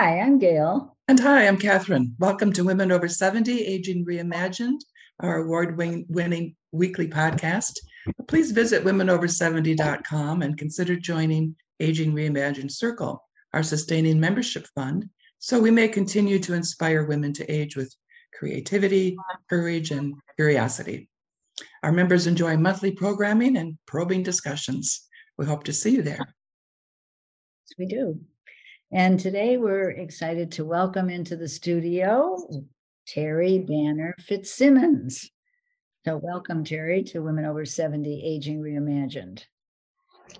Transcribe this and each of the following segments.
Hi, I'm Gail. And hi, I'm Catherine. Welcome to Women Over 70 Aging Reimagined, our award winning weekly podcast. Please visit womenover70.com and consider joining Aging Reimagined Circle, our sustaining membership fund, so we may continue to inspire women to age with creativity, courage, and curiosity. Our members enjoy monthly programming and probing discussions. We hope to see you there. Yes, we do. And today we're excited to welcome into the studio Terri Banner Fitzsimmons. So, welcome, Terri, to Women Over 70 Aging Reimagined.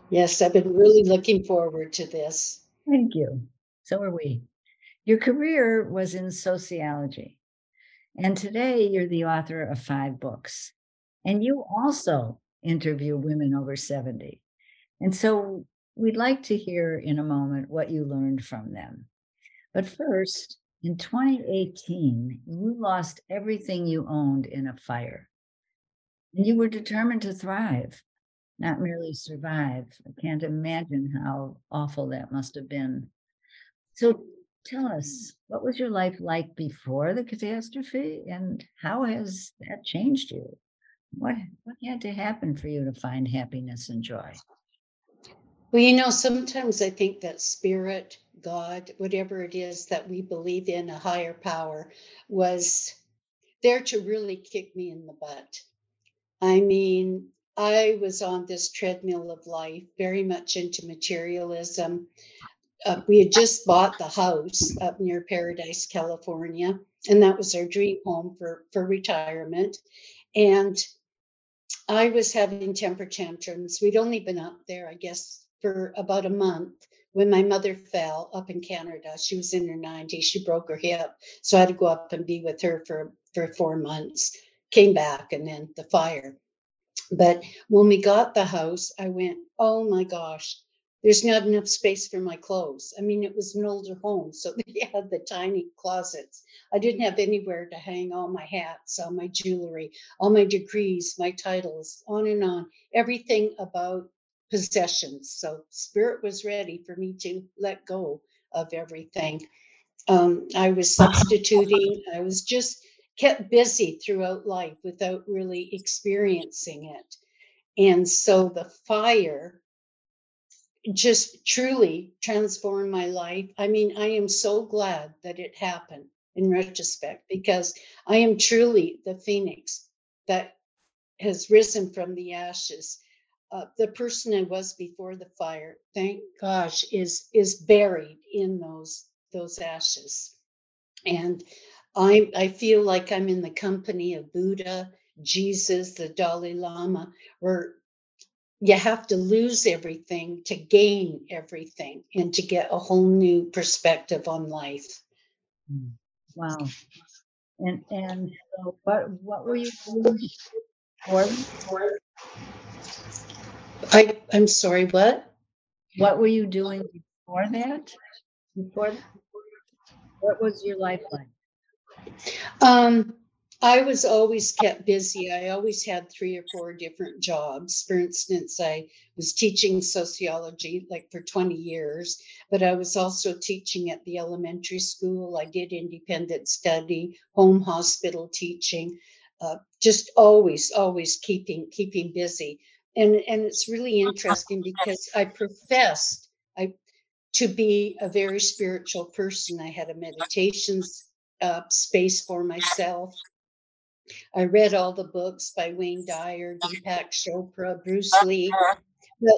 Yes, I've been really looking forward to this. Thank you. So are we. Your career was in sociology, and today you're the author of five books. And you also interview women over 70. And so We'd like to hear in a moment what you learned from them. But first, in 2018, you lost everything you owned in a fire. And you were determined to thrive, not merely survive. I can't imagine how awful that must have been. So tell us, what was your life like before the catastrophe and how has that changed you? What, what had to happen for you to find happiness and joy? Well, you know, sometimes I think that spirit, God, whatever it is that we believe in, a higher power, was there to really kick me in the butt. I mean, I was on this treadmill of life, very much into materialism. Uh, we had just bought the house up near Paradise, California, and that was our dream home for, for retirement. And I was having temper tantrums. We'd only been up there, I guess, for about a month when my mother fell up in Canada. She was in her 90s. She broke her hip. So I had to go up and be with her for, for four months. Came back and then the fire. But when we got the house, I went, oh my gosh, there's not enough space for my clothes. I mean, it was an older home, so they had the tiny closets. I didn't have anywhere to hang all my hats, all my jewelry, all my degrees, my titles, on and on. Everything about possessions. So spirit was ready for me to let go of everything. Um, I was substituting. I was just kept busy throughout life without really experiencing it. And so the fire just truly transformed my life. I mean, I am so glad that it happened in retrospect because I am truly the phoenix that has risen from the ashes uh, the person I was before the fire, thank gosh, is is buried in those those ashes, and I I feel like I'm in the company of Buddha, Jesus, the Dalai Lama, where you have to lose everything to gain everything and to get a whole new perspective on life. Hmm. Wow. And and so what what were you doing before? I, I'm sorry, what? What were you doing before that? Before, what was your life like? Um, I was always kept busy. I always had three or four different jobs. For instance, I was teaching sociology like for 20 years, but I was also teaching at the elementary school. I did independent study, home hospital teaching, uh, just always, always keeping keeping busy and and it's really interesting because I professed I to be a very spiritual person. I had a meditation uh, space for myself. I read all the books by Wayne Dyer, Deepak Chopra, Bruce Lee, but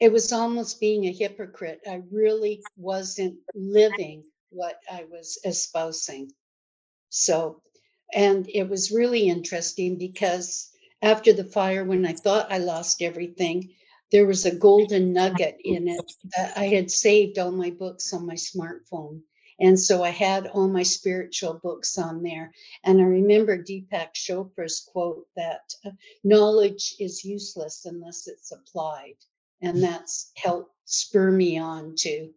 it was almost being a hypocrite. I really wasn't living what I was espousing. So, and it was really interesting because after the fire, when I thought I lost everything, there was a golden nugget in it that I had saved all my books on my smartphone. And so I had all my spiritual books on there. And I remember Deepak Chopra's quote that knowledge is useless unless it's applied. And that's helped spur me on to,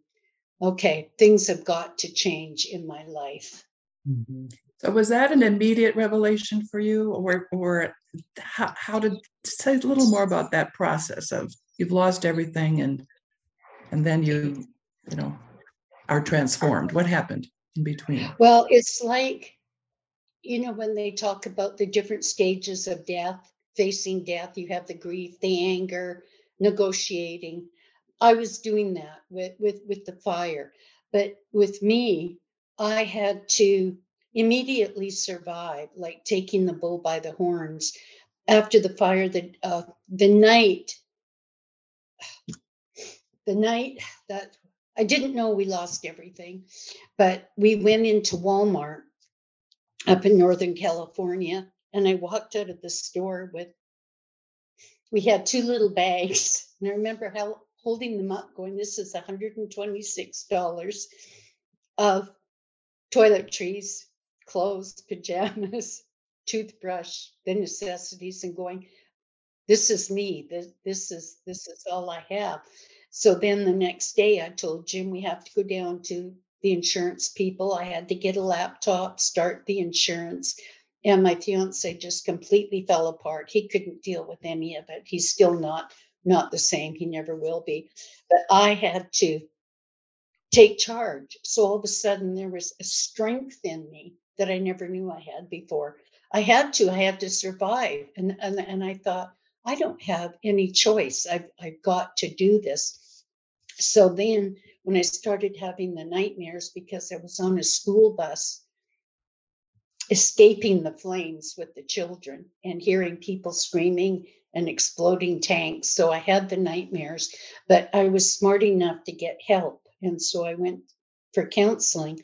okay, things have got to change in my life. Mm-hmm. So was that an immediate revelation for you, or or how, how did say a little more about that process of you've lost everything and and then you you know are transformed? What happened in between? Well, it's like, you know, when they talk about the different stages of death, facing death, you have the grief, the anger, negotiating. I was doing that with with with the fire. But with me, I had to immediately survive, like taking the bull by the horns. After the fire, the uh, the night, the night that I didn't know we lost everything, but we went into Walmart up in Northern California, and I walked out of the store with. We had two little bags, and I remember how holding them up, going, "This is $126 of toiletries, clothes, pajamas, toothbrush, the necessities, and going, this is me. This, this is this is all I have. So then the next day I told Jim we have to go down to the insurance people. I had to get a laptop, start the insurance. And my fiance just completely fell apart. He couldn't deal with any of it. He's still not not the same. He never will be. But I had to take charge. So all of a sudden there was a strength in me that I never knew I had before. I had to, I had to survive. And and, and I thought, I don't have any choice. I've I've got to do this. So then when I started having the nightmares because I was on a school bus escaping the flames with the children and hearing people screaming and exploding tanks. So I had the nightmares, but I was smart enough to get help. And so I went for counseling.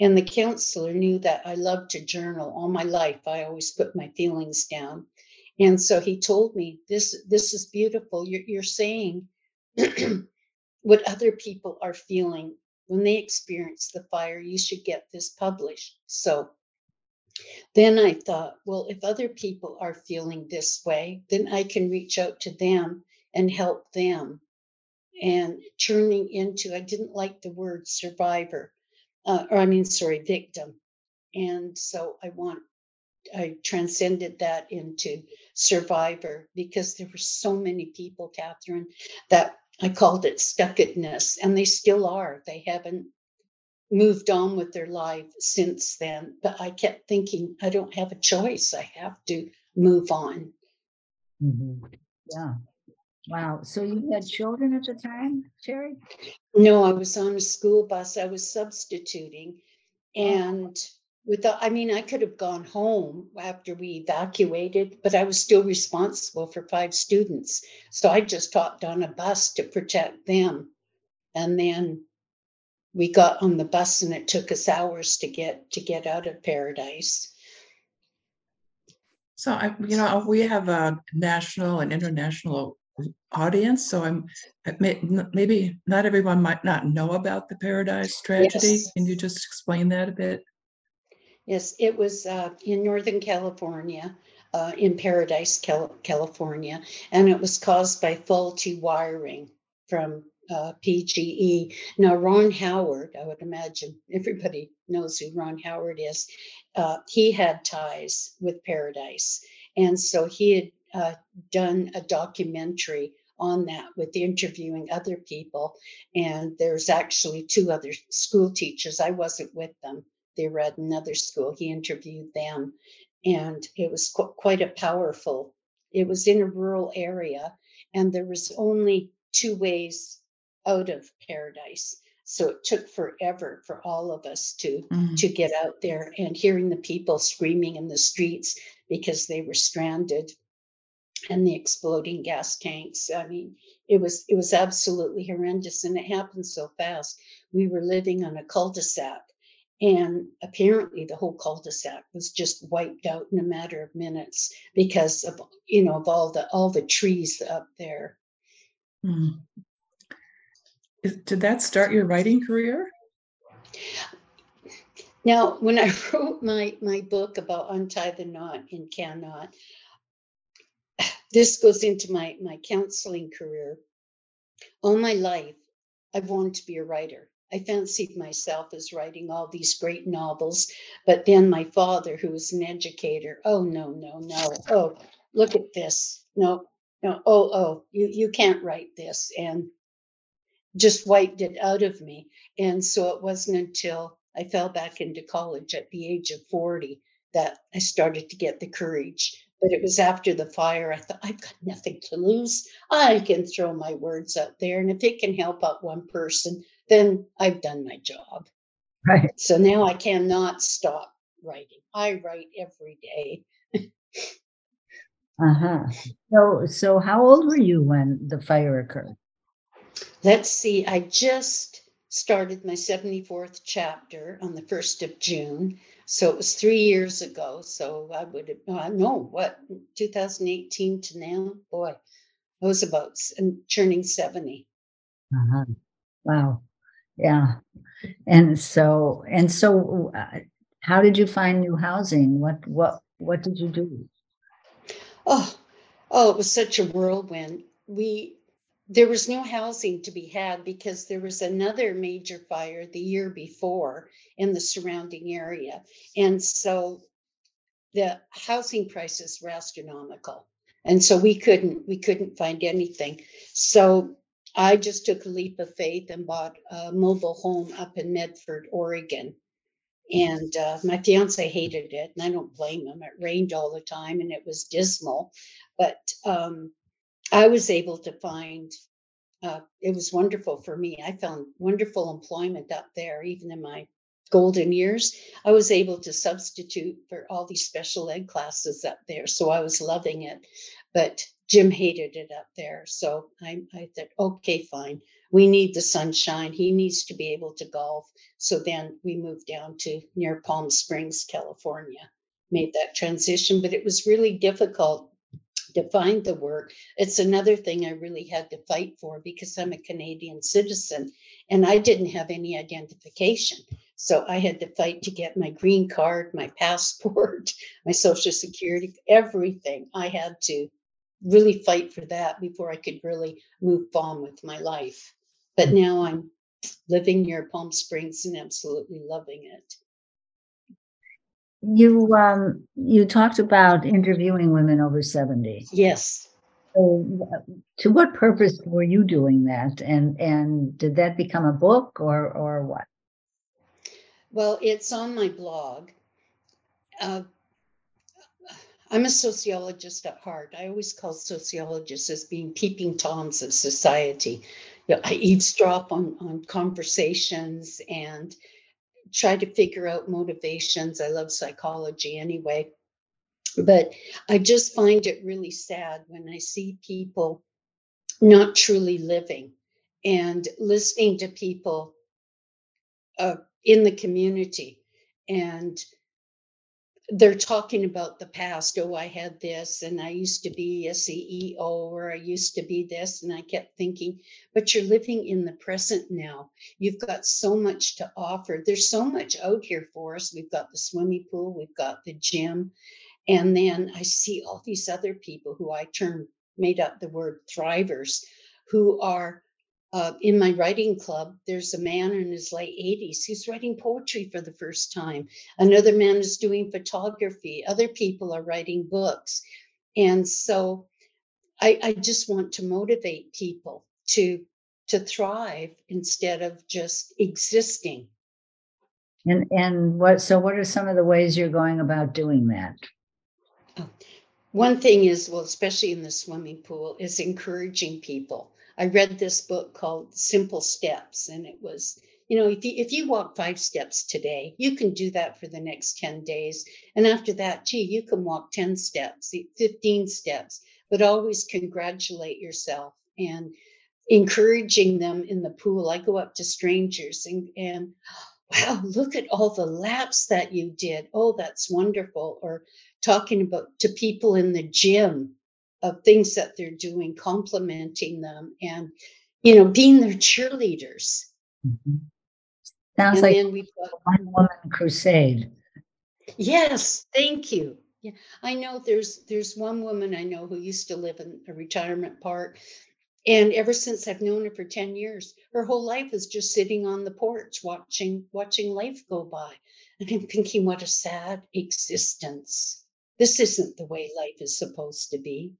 And the counselor knew that I loved to journal all my life. I always put my feelings down. And so he told me, "This this is beautiful. You're, you're saying what other people are feeling when they experience the fire. You should get this published." So then I thought, well, if other people are feeling this way, then I can reach out to them and help them. And turning into, I didn't like the word survivor, uh, or I mean, sorry, victim. And so I want, I transcended that into survivor because there were so many people, Catherine, that I called it stuckedness, and they still are. They haven't moved on with their life since then. But I kept thinking, I don't have a choice. I have to move on. Mhm. Yeah. Wow. So you had children at the time, Terri? No, I was on a school bus. I was substituting. Oh. And without, I mean, I could have gone home after we evacuated, but I was still responsible for five students. So I just hopped on a bus to protect them. And then we got on the bus and it took us hours to get to get out of paradise. So I, you know, we have a national and international audience, so I'm may- maybe not everyone might not know about the Paradise tragedy. Yes. Can you just explain that a bit? Yes, it was uh, in Northern California, uh, in Paradise, Cal- California, and it was caused by faulty wiring from uh, PGE. Now, Ron Howard, I would imagine everybody knows who Ron Howard is. Uh, he had ties with Paradise, and so he had uh, done a documentary on that with interviewing other people. And there's actually two other school teachers. I wasn't with them. They were at another school. He interviewed them, and it was qu- quite a powerful. It was in a rural area, and there was only two ways out of paradise. So it took forever for all of us to Mm. to get out there and hearing the people screaming in the streets because they were stranded and the exploding gas tanks. I mean, it was it was absolutely horrendous and it happened so fast. We were living on a cul-de-sac and apparently the whole cul-de-sac was just wiped out in a matter of minutes because of you know of all the all the trees up there. Mm. Did that start your writing career? Now, when I wrote my my book about untie the knot and cannot, this goes into my my counseling career. All my life, I've wanted to be a writer. I fancied myself as writing all these great novels, but then my father, who was an educator, oh no, no, no, oh look at this, no, no, oh oh, you you can't write this, and just wiped it out of me. And so it wasn't until I fell back into college at the age of 40 that I started to get the courage. But it was after the fire, I thought, I've got nothing to lose. I can throw my words out there. And if it can help out one person, then I've done my job. Right. So now I cannot stop writing. I write every day. uh-huh. So so how old were you when the fire occurred? Let's see. I just started my 74th chapter on the 1st of June. So it was three years ago. So I would have, uh, no, what, 2018 to now? Boy, I was about turning 70. Uh-huh. Wow. Yeah. And so, and so, uh, how did you find new housing? What, what, what did you do? Oh, oh, it was such a whirlwind. We there was no housing to be had because there was another major fire the year before in the surrounding area. And so the housing prices were astronomical. And so we couldn't we couldn't find anything. So I just took a leap of faith and bought a mobile home up in Medford, Oregon. And uh, my fiance hated it, and I don't blame him. It rained all the time and it was dismal. But um, I was able to find uh, it was wonderful for me. I found wonderful employment up there, even in my golden years. I was able to substitute for all these special ed classes up there. So I was loving it. But Jim hated it up there. So I, I thought, okay, fine. We need the sunshine. He needs to be able to golf. So then we moved down to near Palm Springs, California, made that transition. But it was really difficult to find the work. It's another thing I really had to fight for because I'm a Canadian citizen and I didn't have any identification. So I had to fight to get my green card, my passport, my social security, everything. I had to really fight for that before I could really move on with my life. But now I'm living near Palm Springs and absolutely loving it you um you talked about interviewing women over 70 yes. So to what purpose were you doing that? And and did that become a book or or what? Well it's on my blog. Uh, i'm a sociologist at heart. I always call sociologists as being peeping toms of society. You know, i eavesdrop on on conversations and try to figure out motivations. I love psychology anyway. But I just find it really sad when I see people not truly living and listening to people uh, in the community and they're talking about the past. Oh, I had this, and I used to be a CEO, or I used to be this. And I kept thinking, but you're living in the present now. You've got so much to offer. There's so much out here for us. We've got the swimming pool, we've got the gym. And then I see all these other people who I term made up the word thrivers who are uh, in my writing club, there's a man in his late 80s who's writing poetry for the first time. Another man is doing photography. Other people are writing books. And so I, I just want to motivate people to to thrive instead of just existing. And and what so what are some of the ways you're going about doing that? Oh, one thing is, well, especially in the swimming pool, is encouraging people I read this book called Simple Steps, and it was, you know, if you, if you walk five steps today, you can do that for the next 10 days. And after that, gee, you can walk 10 steps, 15 steps, but always congratulate yourself and encouraging them in the pool. I go up to strangers and, and wow, look at all the laps that you did. Oh, that's wonderful. Or talking about to people in the gym of things that they're doing, complimenting them, and you know, being their cheerleaders. Mm-hmm. Sounds and like then we've got one woman crusade. Yes, thank you. Yeah, I know there's there's one woman I know who used to live in a retirement park, and ever since I've known her for 10 years, her whole life is just sitting on the porch watching watching life go by. And I'm thinking, what a sad existence. This isn't the way life is supposed to be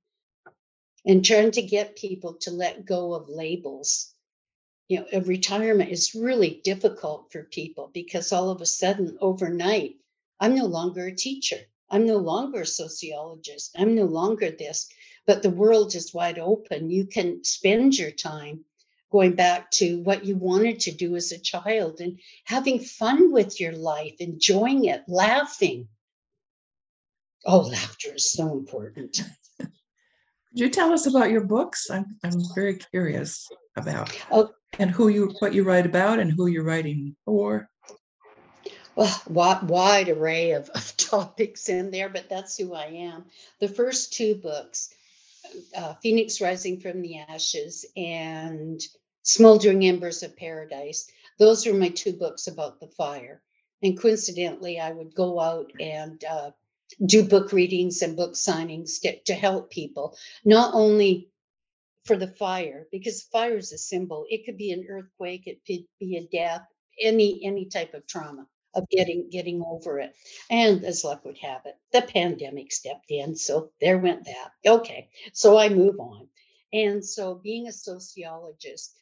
and trying to get people to let go of labels you know, a retirement is really difficult for people because all of a sudden, overnight, I'm no longer a teacher. I'm no longer a sociologist. I'm no longer this, but the world is wide open. You can spend your time going back to what you wanted to do as a child and having fun with your life, enjoying it, laughing. Oh, laughter is so important. Could you tell us about your books? I'm, I'm very curious about. Oh, and who you what you write about and who you're writing for. Well, wide, wide array of, of topics in there, but that's who I am. The first two books, uh, Phoenix Rising from the Ashes and Smoldering Embers of Paradise, those are my two books about the fire. And coincidentally, I would go out and uh, do book readings and book signings to, to help people, not only for the fire because fire is a symbol. It could be an earthquake it could be a death any any type of trauma of getting getting over it. And as luck would have it the pandemic stepped in so there went that. Okay so i move on. And so being a sociologist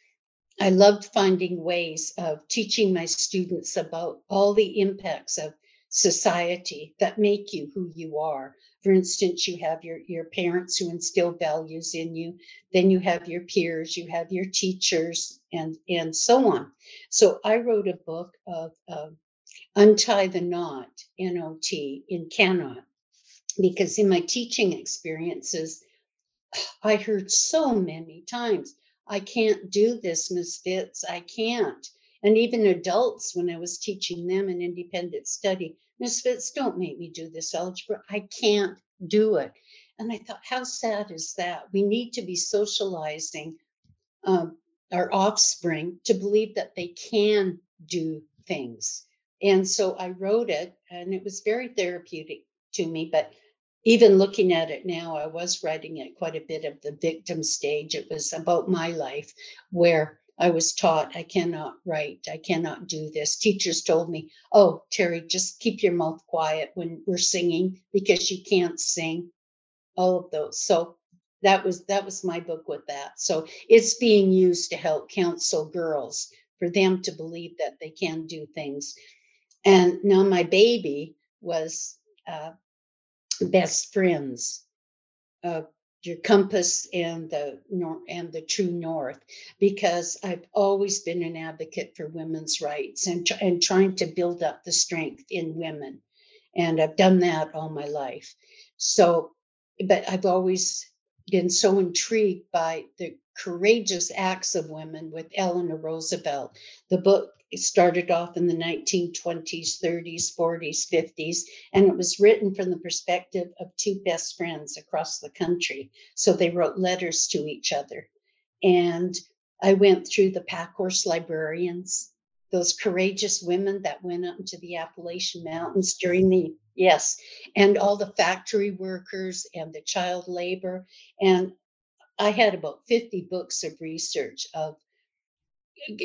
i loved finding ways of teaching my students about all the impacts of society that make you who you are. For instance you have your your parents who instill values in you then you have your peers you have your teachers and and so on. So i wrote a book of uh, untie the knot not in cannot because in my teaching experiences i heard so many times i can't do this miss fitz i can't and even adults when i was teaching them an independent study Miss Fitz, don't make me do this algebra. I can't do it. And I thought, how sad is that? We need to be socializing um, our offspring to believe that they can do things. And so I wrote it, and it was very therapeutic to me. But even looking at it now, I was writing at quite a bit of the victim stage. It was about my life where I was taught I cannot write, I cannot do this. Teachers told me, "Oh, Terri, just keep your mouth quiet when we're singing because you can't sing." All of those. So that was that was my book with that. So it's being used to help counsel girls for them to believe that they can do things. And now my baby was uh, best friends. Uh, your compass and the and the true north because I've always been an advocate for women's rights and and trying to build up the strength in women. And I've done that all my life. So but I've always been so intrigued by the courageous acts of women with Eleanor Roosevelt the book it started off in the 1920s, 30s, 40s, 50s, and it was written from the perspective of two best friends across the country. So they wrote letters to each other. And I went through the Packhorse librarians, those courageous women that went up into the Appalachian Mountains during the, yes, and all the factory workers and the child labor. And I had about 50 books of research of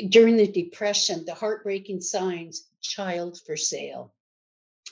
during the depression the heartbreaking signs child for sale.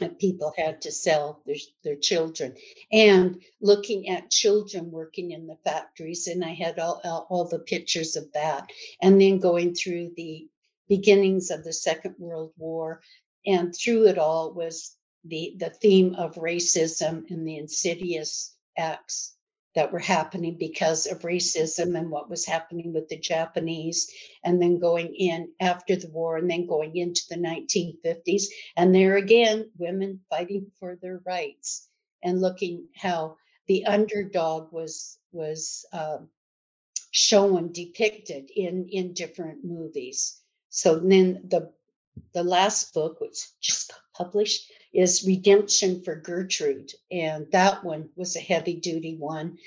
That people had to sell their, their children. And looking at children working in the factories and i had all, all, all the pictures of that. And then going through the beginnings of the second world war. And through it all was the the theme of racism and the insidious acts that were happening because of racism and what was happening with the Japanese, and then going in after the war, and then going into the 1950s. And there again, women fighting for their rights and looking how the underdog was was uh, shown depicted in in different movies. So then the the last book, which just got published, is Redemption for Gertrude. And that one was a heavy duty one.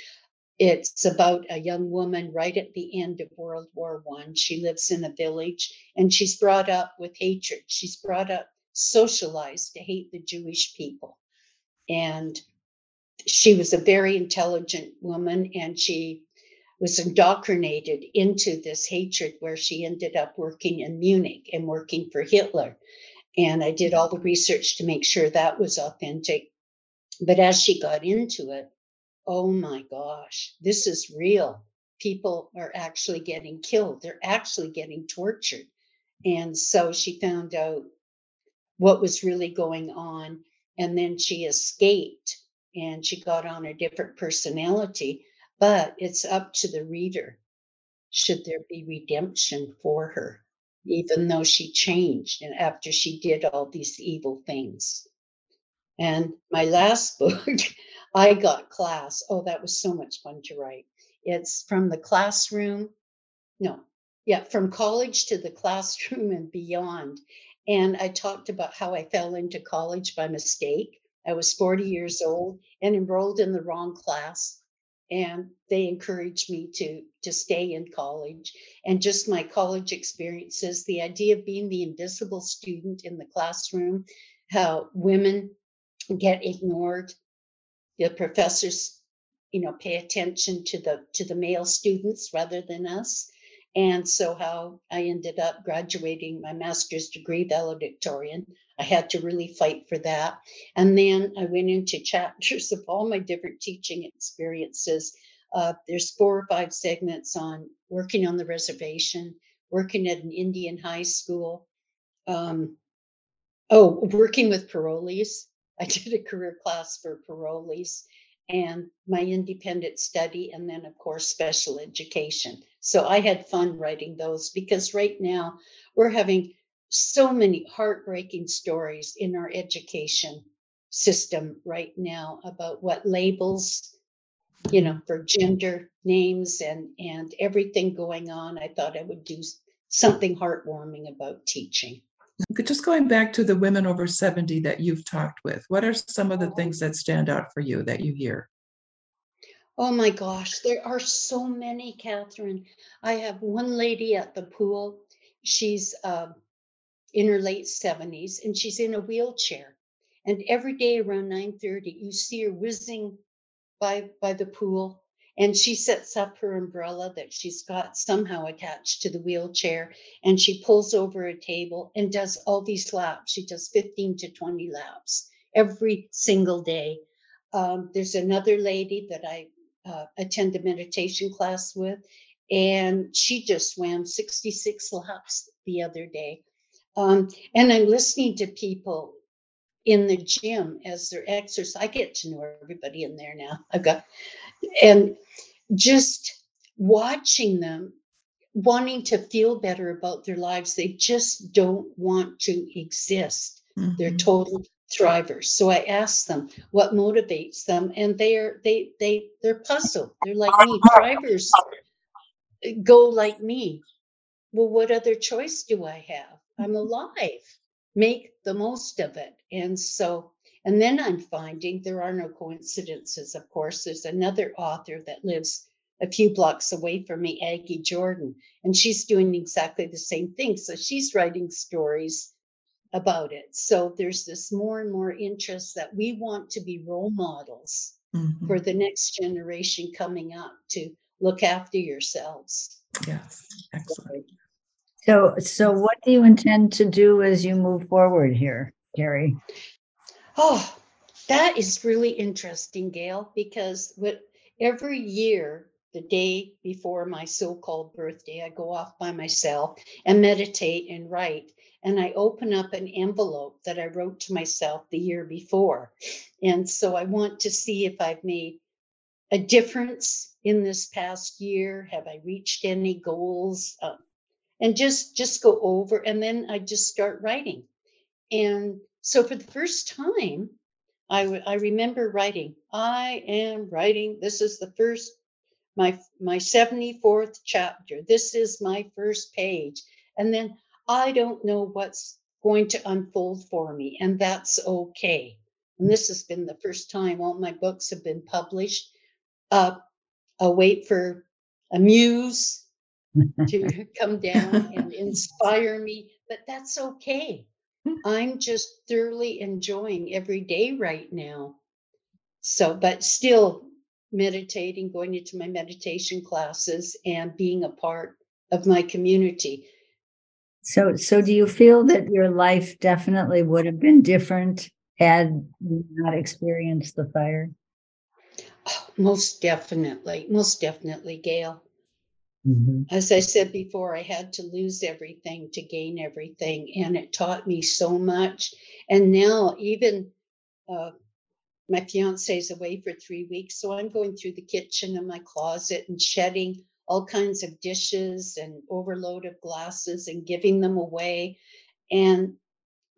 It's about a young woman right at the end of World War One. She lives in a village and she's brought up with hatred. She's brought up socialized to hate the Jewish people. And she was a very intelligent woman and she was indoctrinated into this hatred where she ended up working in Munich and working for Hitler. And I did all the research to make sure that was authentic. But as she got into it, oh my gosh, this is real. people are actually getting killed, they're actually getting tortured. And so she found out what was really going on. And then she escaped and she got on a different personality. But it's up to the reader should there be redemption for her, even though she changed and after she did all these evil things. And my last book, I got class. Oh, that was so much fun to write. It's from the classroom. No, yeah, from college to the classroom and beyond. And I talked about how I fell into college by mistake. I was 40 years old and enrolled in the wrong class. And they encouraged me to, to stay in college and just my college experiences, the idea of being the invisible student in the classroom, how women get ignored. The professors, you know, pay attention to the to the male students rather than us. And so how I ended up graduating my master's degree valedictorian. I had to really fight for that. And then I went into chapters of all my different teaching experiences. Uh, there's four or five segments on working on the reservation, working at an Indian high school, um, oh, working with parolees, I did a career class for parolees and my independent study, and then, of course, special education. So I had fun writing those because right now we're having so many heartbreaking stories in our education system right now about what labels you know mm-hmm. for gender names and and everything going on. I thought i would do something heartwarming about teaching. Just going back to the women over 70 that you've talked with, what are some of the uh-huh. things that stand out for you that you hear? Oh my gosh, there are so many, Catherine. I have one lady at the pool. She's uh, in her late 70s and she's in a wheelchair. And every day around 9:30, you see her whizzing by by the pool and she sets up her umbrella that she's got somehow attached to the wheelchair and she pulls over a table and does all these laps she does 15 to 20 laps every single day um, there's another lady that i uh, attend a meditation class with and she just swam 66 laps the other day um, and i'm listening to people in the gym as they're exercise i get to know everybody in there now i've got and just watching them wanting to feel better about their lives they just don't want to exist mm-hmm. they're total thrivers. So i ask them what motivates them and they're they they they're puzzled. They're like me thrivers go like me. Well what other choice do i have? I'm alive. Make the most of it. And so and then I'm finding there are no coincidences, of course. There's another author that lives a few blocks away from me, Aggie Jordan, and she's doing exactly the same thing. So she's writing stories about it. So there's this more and more interest that we want to be role models mm-hmm. for the next generation coming up to look after yourselves. Yes, excellent. So, so what do you intend to do as you move forward here, Gary? Oh, that is really interesting, Gail, because with every year, the day before my so called birthday, I go off by myself and meditate and write. And I open up an envelope that I wrote to myself the year before. And so I want to see if I've made a difference in this past year. Have I reached any goals? Uh, and just just go over and then I just start writing. And so for the first time, I, w- I remember writing, I am writing, this is the first, my, my 74th chapter. This is my first page. And then I don't know what's going to unfold for me, and that's okay. And this has been the first time all my books have been published. Uh, I'll wait for a muse to come down and inspire me, but that's okay. I'm just thoroughly enjoying every day right now. So, but still meditating, going into my meditation classes and being a part of my community. So, so do you feel that your life definitely would have been different had you not experienced the fire? Oh, most definitely, most definitely, Gail. Mm-hmm. As I said before, I had to lose everything to gain everything, and it taught me so much. And now, even uh, my fiance is away for three weeks, so I'm going through the kitchen and my closet and shedding all kinds of dishes and overload of glasses and giving them away and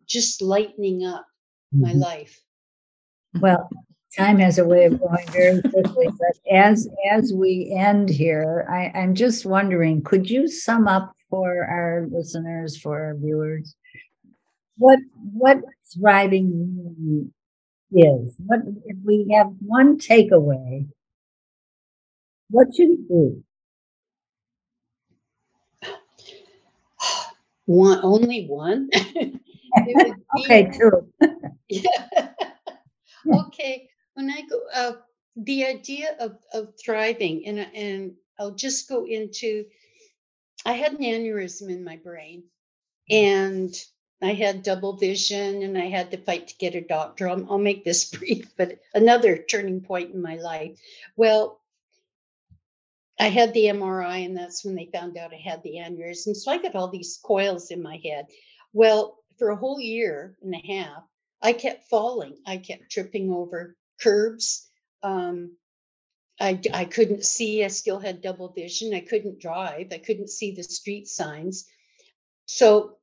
just lightening up mm-hmm. my life. Well, time has a way of going very quickly, but as as we end here, I, I'm just wondering, could you sum up for our listeners, for our viewers, what what thriving is? What if we have one takeaway? What should it be? One, only one. okay, true. yeah. okay. When I go, uh, the idea of of thriving, and and I'll just go into. I had an aneurysm in my brain, and I had double vision, and I had to fight to get a doctor. I'll, I'll make this brief, but another turning point in my life. Well, I had the MRI, and that's when they found out I had the aneurysm. So I got all these coils in my head. Well, for a whole year and a half, I kept falling. I kept tripping over curbs. Um, I, I couldn't see. I still had double vision. I couldn't drive. I couldn't see the street signs. So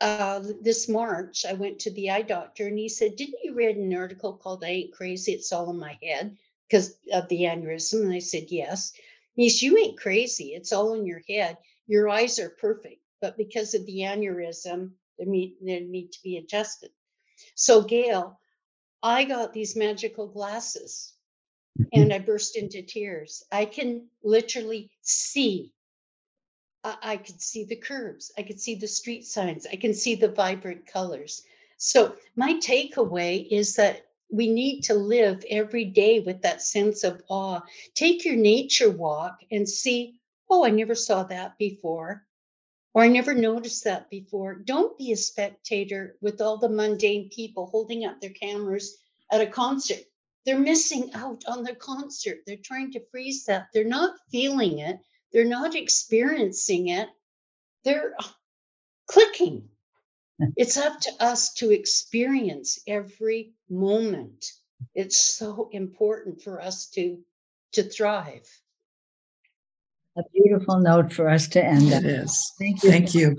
uh, this March, I went to the eye doctor and he said, Didn't you read an article called I Ain't Crazy? It's All in My Head because of the aneurysm? And I said, Yes. He said, You ain't crazy. It's all in your head. Your eyes are perfect, but because of the aneurysm, they need, they need to be adjusted. So, Gail, I got these magical glasses mm-hmm. and I burst into tears. I can literally see. I, I could see the curves. I could see the street signs. I can see the vibrant colors. So, my takeaway is that we need to live every day with that sense of awe. Take your nature walk and see, oh, I never saw that before, or I never noticed that before. Don't be a spectator with all the mundane people holding up their cameras at a concert. They're missing out on the concert. They're trying to freeze that. They're not feeling it, they're not experiencing it. They're uh, clicking it's up to us to experience every moment. It's so important for us to to thrive. A beautiful note for us to end. It is. Thank you. Thank you.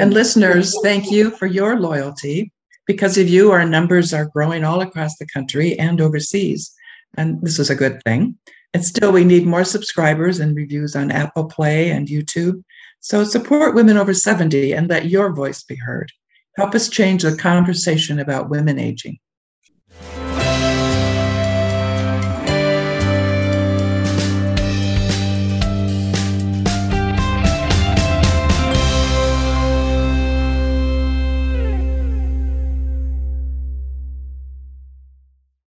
And listeners, thank you for your loyalty. Because of you, our numbers are growing all across the country and overseas. And this is a good thing. And still, we need more subscribers and reviews on Apple Play and YouTube. So support Women Over 70 and let your voice be heard. Help us change the conversation about women aging.